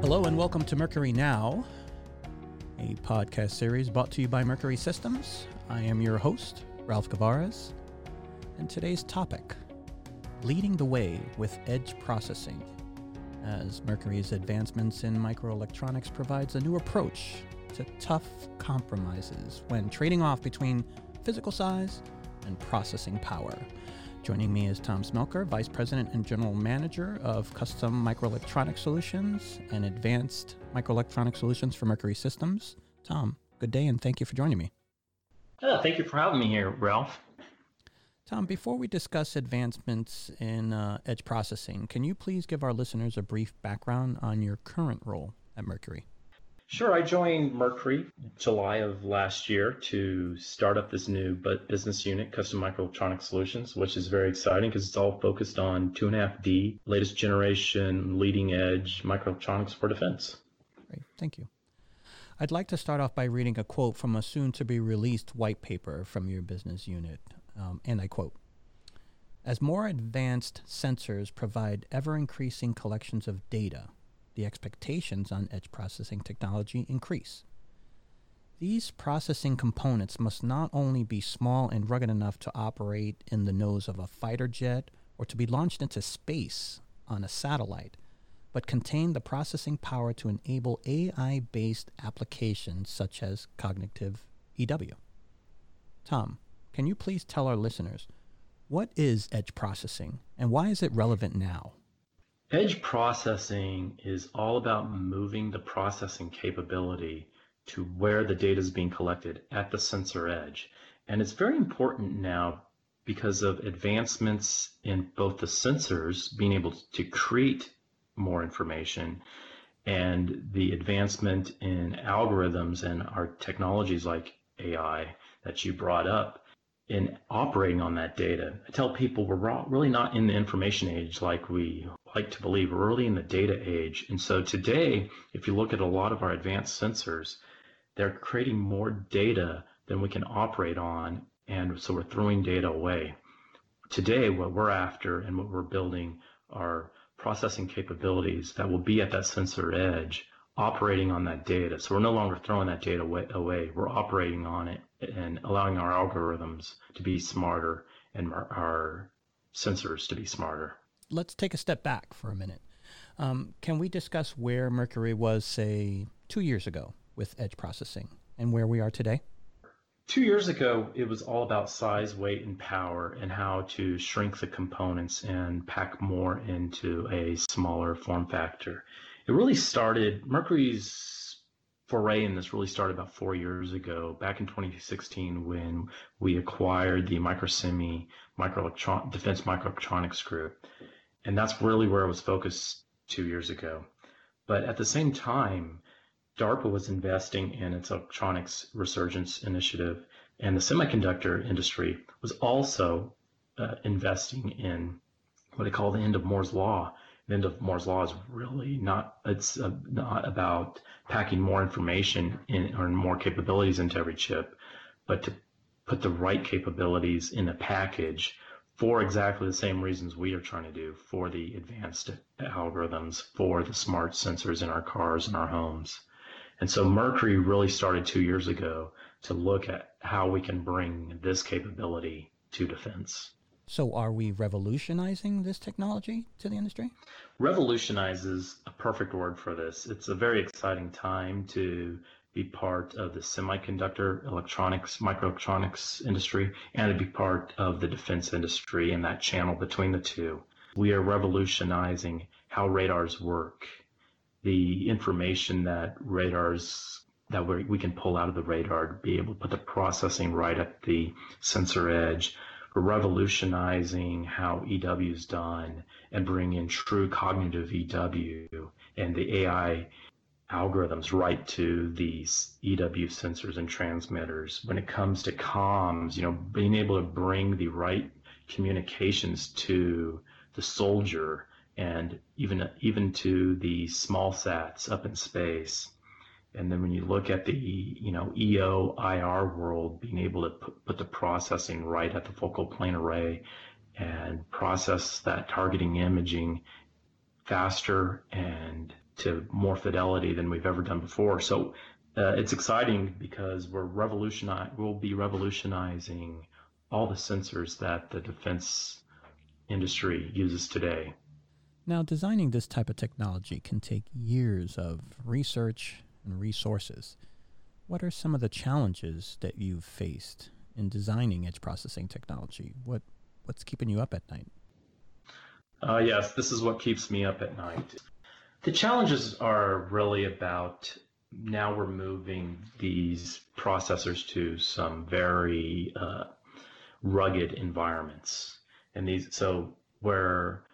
Hello and welcome to Mercury Now, a podcast series brought to you by Mercury Systems. I am your host, Ralph Gavares, and today's topic leading the way with edge processing. As Mercury's advancements in microelectronics provides a new approach to tough compromises when trading off between physical size and processing power. Joining me is Tom Smelker, Vice President and General Manager of Custom Microelectronic Solutions and Advanced Microelectronic Solutions for Mercury Systems. Tom, good day and thank you for joining me. Oh, thank you for having me here, Ralph. Tom, before we discuss advancements in uh, edge processing, can you please give our listeners a brief background on your current role at Mercury? Sure. I joined Mercury July of last year to start up this new business unit, Custom Microelectronic Solutions, which is very exciting because it's all focused on 2.5D, latest generation, leading edge microelectronics for defense. Great. Thank you. I'd like to start off by reading a quote from a soon to be released white paper from your business unit. Um, and I quote As more advanced sensors provide ever increasing collections of data, the expectations on edge processing technology increase. These processing components must not only be small and rugged enough to operate in the nose of a fighter jet or to be launched into space on a satellite, but contain the processing power to enable AI based applications such as cognitive EW. Tom, can you please tell our listeners what is edge processing and why is it relevant now? Edge processing is all about moving the processing capability to where the data is being collected at the sensor edge. And it's very important now because of advancements in both the sensors being able to create more information and the advancement in algorithms and our technologies like AI that you brought up in operating on that data. I tell people we're really not in the information age like we like to believe. We're really in the data age. And so today, if you look at a lot of our advanced sensors, they're creating more data than we can operate on. And so we're throwing data away. Today, what we're after and what we're building are processing capabilities that will be at that sensor edge operating on that data. So we're no longer throwing that data away. We're operating on it and allowing our algorithms to be smarter and our, our sensors to be smarter. Let's take a step back for a minute. Um, can we discuss where Mercury was, say, two years ago with edge processing and where we are today? Two years ago, it was all about size, weight, and power and how to shrink the components and pack more into a smaller form factor. It really started, Mercury's foray in this really started about four years ago, back in 2016, when we acquired the Microsemi microelectron defense microelectronics group, and that's really where I was focused two years ago. But at the same time, DARPA was investing in its electronics resurgence initiative, and the semiconductor industry was also uh, investing in what they call the end of Moore's law, end of Moore's law is really not it's uh, not about packing more information in or more capabilities into every chip, but to put the right capabilities in a package for exactly the same reasons we are trying to do for the advanced algorithms for the smart sensors in our cars and our homes. And so Mercury really started two years ago to look at how we can bring this capability to defense. So, are we revolutionizing this technology to the industry? Revolutionize is a perfect word for this. It's a very exciting time to be part of the semiconductor electronics, microelectronics industry, and to be part of the defense industry and that channel between the two. We are revolutionizing how radars work, the information that radars that we can pull out of the radar to be able to put the processing right at the sensor edge revolutionizing how EW is done and bring in true cognitive EW and the AI algorithms right to these EW sensors and transmitters. When it comes to comms, you know, being able to bring the right communications to the soldier and even even to the small sats up in space And then when you look at the, you know, EO IR world, being able to put, put the processing right at the focal plane array and process that targeting imaging faster and to more fidelity than we've ever done before. So uh, it's exciting because we're revolutionize we'll be revolutionizing all the sensors that the defense industry uses today. Now, designing this type of technology can take years of research and resources. What are some of the challenges that you've faced in designing edge processing technology? What what's keeping you up at night? Uh, yes, this is what keeps me up at night. The challenges are really about now we're moving these processors to some very uh, rugged environments, and these so where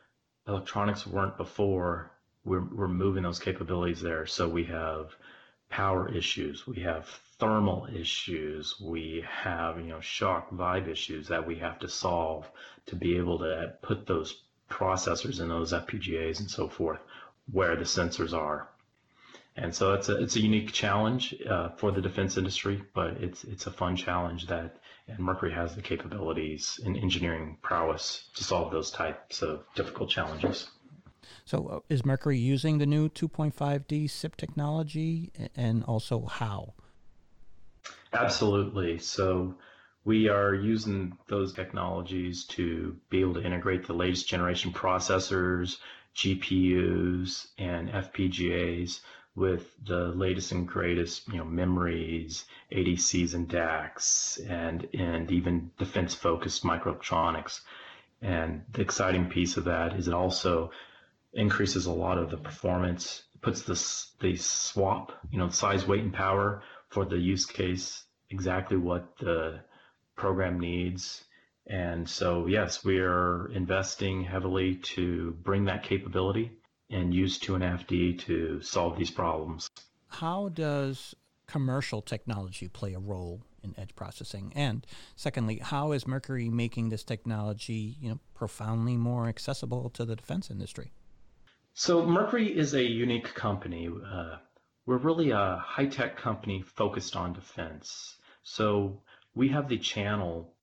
electronics weren't before, we're we're moving those capabilities there. So we have power issues, we have thermal issues, we have you know shock vibe issues that we have to solve to be able to put those processors in those FPGAs and so forth where the sensors are. And so it's a it's a unique challenge uh, for the defense industry, but it's it's a fun challenge that and Mercury has the capabilities and engineering prowess to solve those types of difficult challenges. So, uh, is Mercury using the new 2.5D SIP technology, and also how? Absolutely. So, we are using those technologies to be able to integrate the latest generation processors, GPUs, and FPGAs with the latest and greatest, you know, memories, ADCs and DACs, and and even defense-focused microelectronics. And the exciting piece of that is it also increases a lot of the performance, puts this the swap, you know, size, weight, and power for the use case exactly what the program needs. And so, yes, we are investing heavily to bring that capability and use 2.5D to solve these problems. How does commercial technology play a role in edge processing? And secondly, how is Mercury making this technology, you know, profoundly more accessible to the defense industry? So Mercury is a unique company. Uh, we're really a high-tech company focused on defense. So we have the channel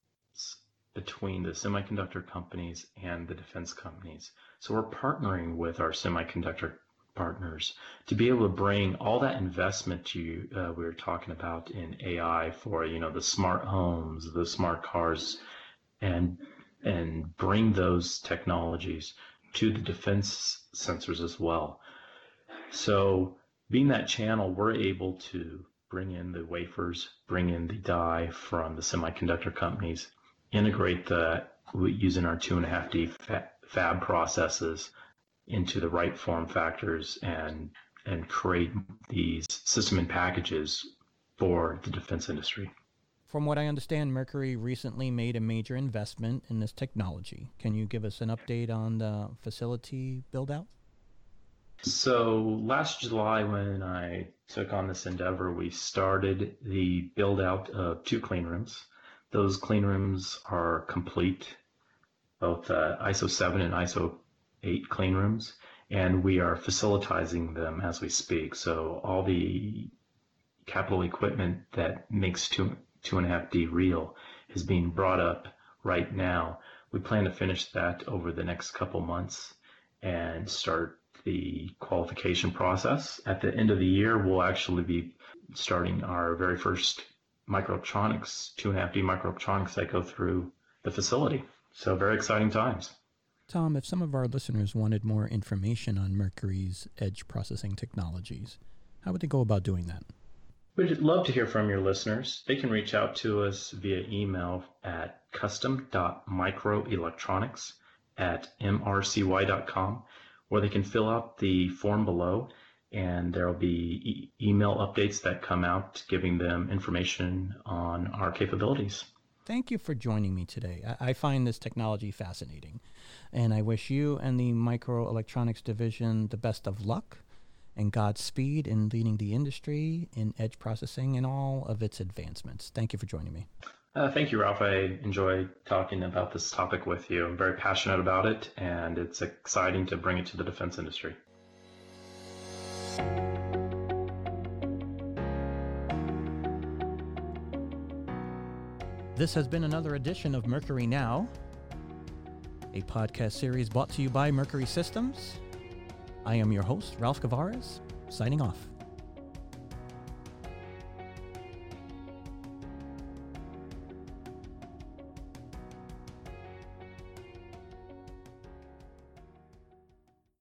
between the semiconductor companies and the defense companies. So we're partnering with our semiconductor partners to be able to bring all that investment to you uh, we were talking about in AI for you know the smart homes, the smart cars, and and bring those technologies to the defense sensors as well. So being that channel, we're able to bring in the wafers, bring in the die from the semiconductor companies, integrate the using our two and a half D fab processes into the right form factors and and create these system and packages for the defense industry. From what I understand, Mercury recently made a major investment in this technology. Can you give us an update on the facility build out? So last July, when I took on this endeavor, we started the build out of two clean rooms. Those clean rooms are complete both uh, ISO 7 and ISO 8 clean rooms, and we are facilitizing them as we speak. So all the capital equipment that makes two two and a half D reel is being brought up right now. We plan to finish that over the next couple months and start the qualification process. At the end of the year, we'll actually be starting our very first microelectronics, two and a half D microelectronics that go through the facility. So very exciting times. Tom, if some of our listeners wanted more information on Mercury's edge processing technologies, how would they go about doing that? We'd love to hear from your listeners. They can reach out to us via email at custom.microelectronics at mrcy.com, or they can fill out the form below, and there will be e- email updates that come out giving them information on our capabilities. Thank you for joining me today. I, I, find this technology fascinating, and I wish you and the Microelectronics Division the best of luck and Godspeed in leading the industry in edge processing and all of its advancements. Thank you for joining me. Uh, thank you, Ralph. I enjoy talking about this topic with you. I'm very passionate about it, and it's exciting to bring it to the defense industry. This has been another edition of Mercury Now, a podcast series brought to you by Mercury Systems. I am your host, Ralph Gavares, signing off.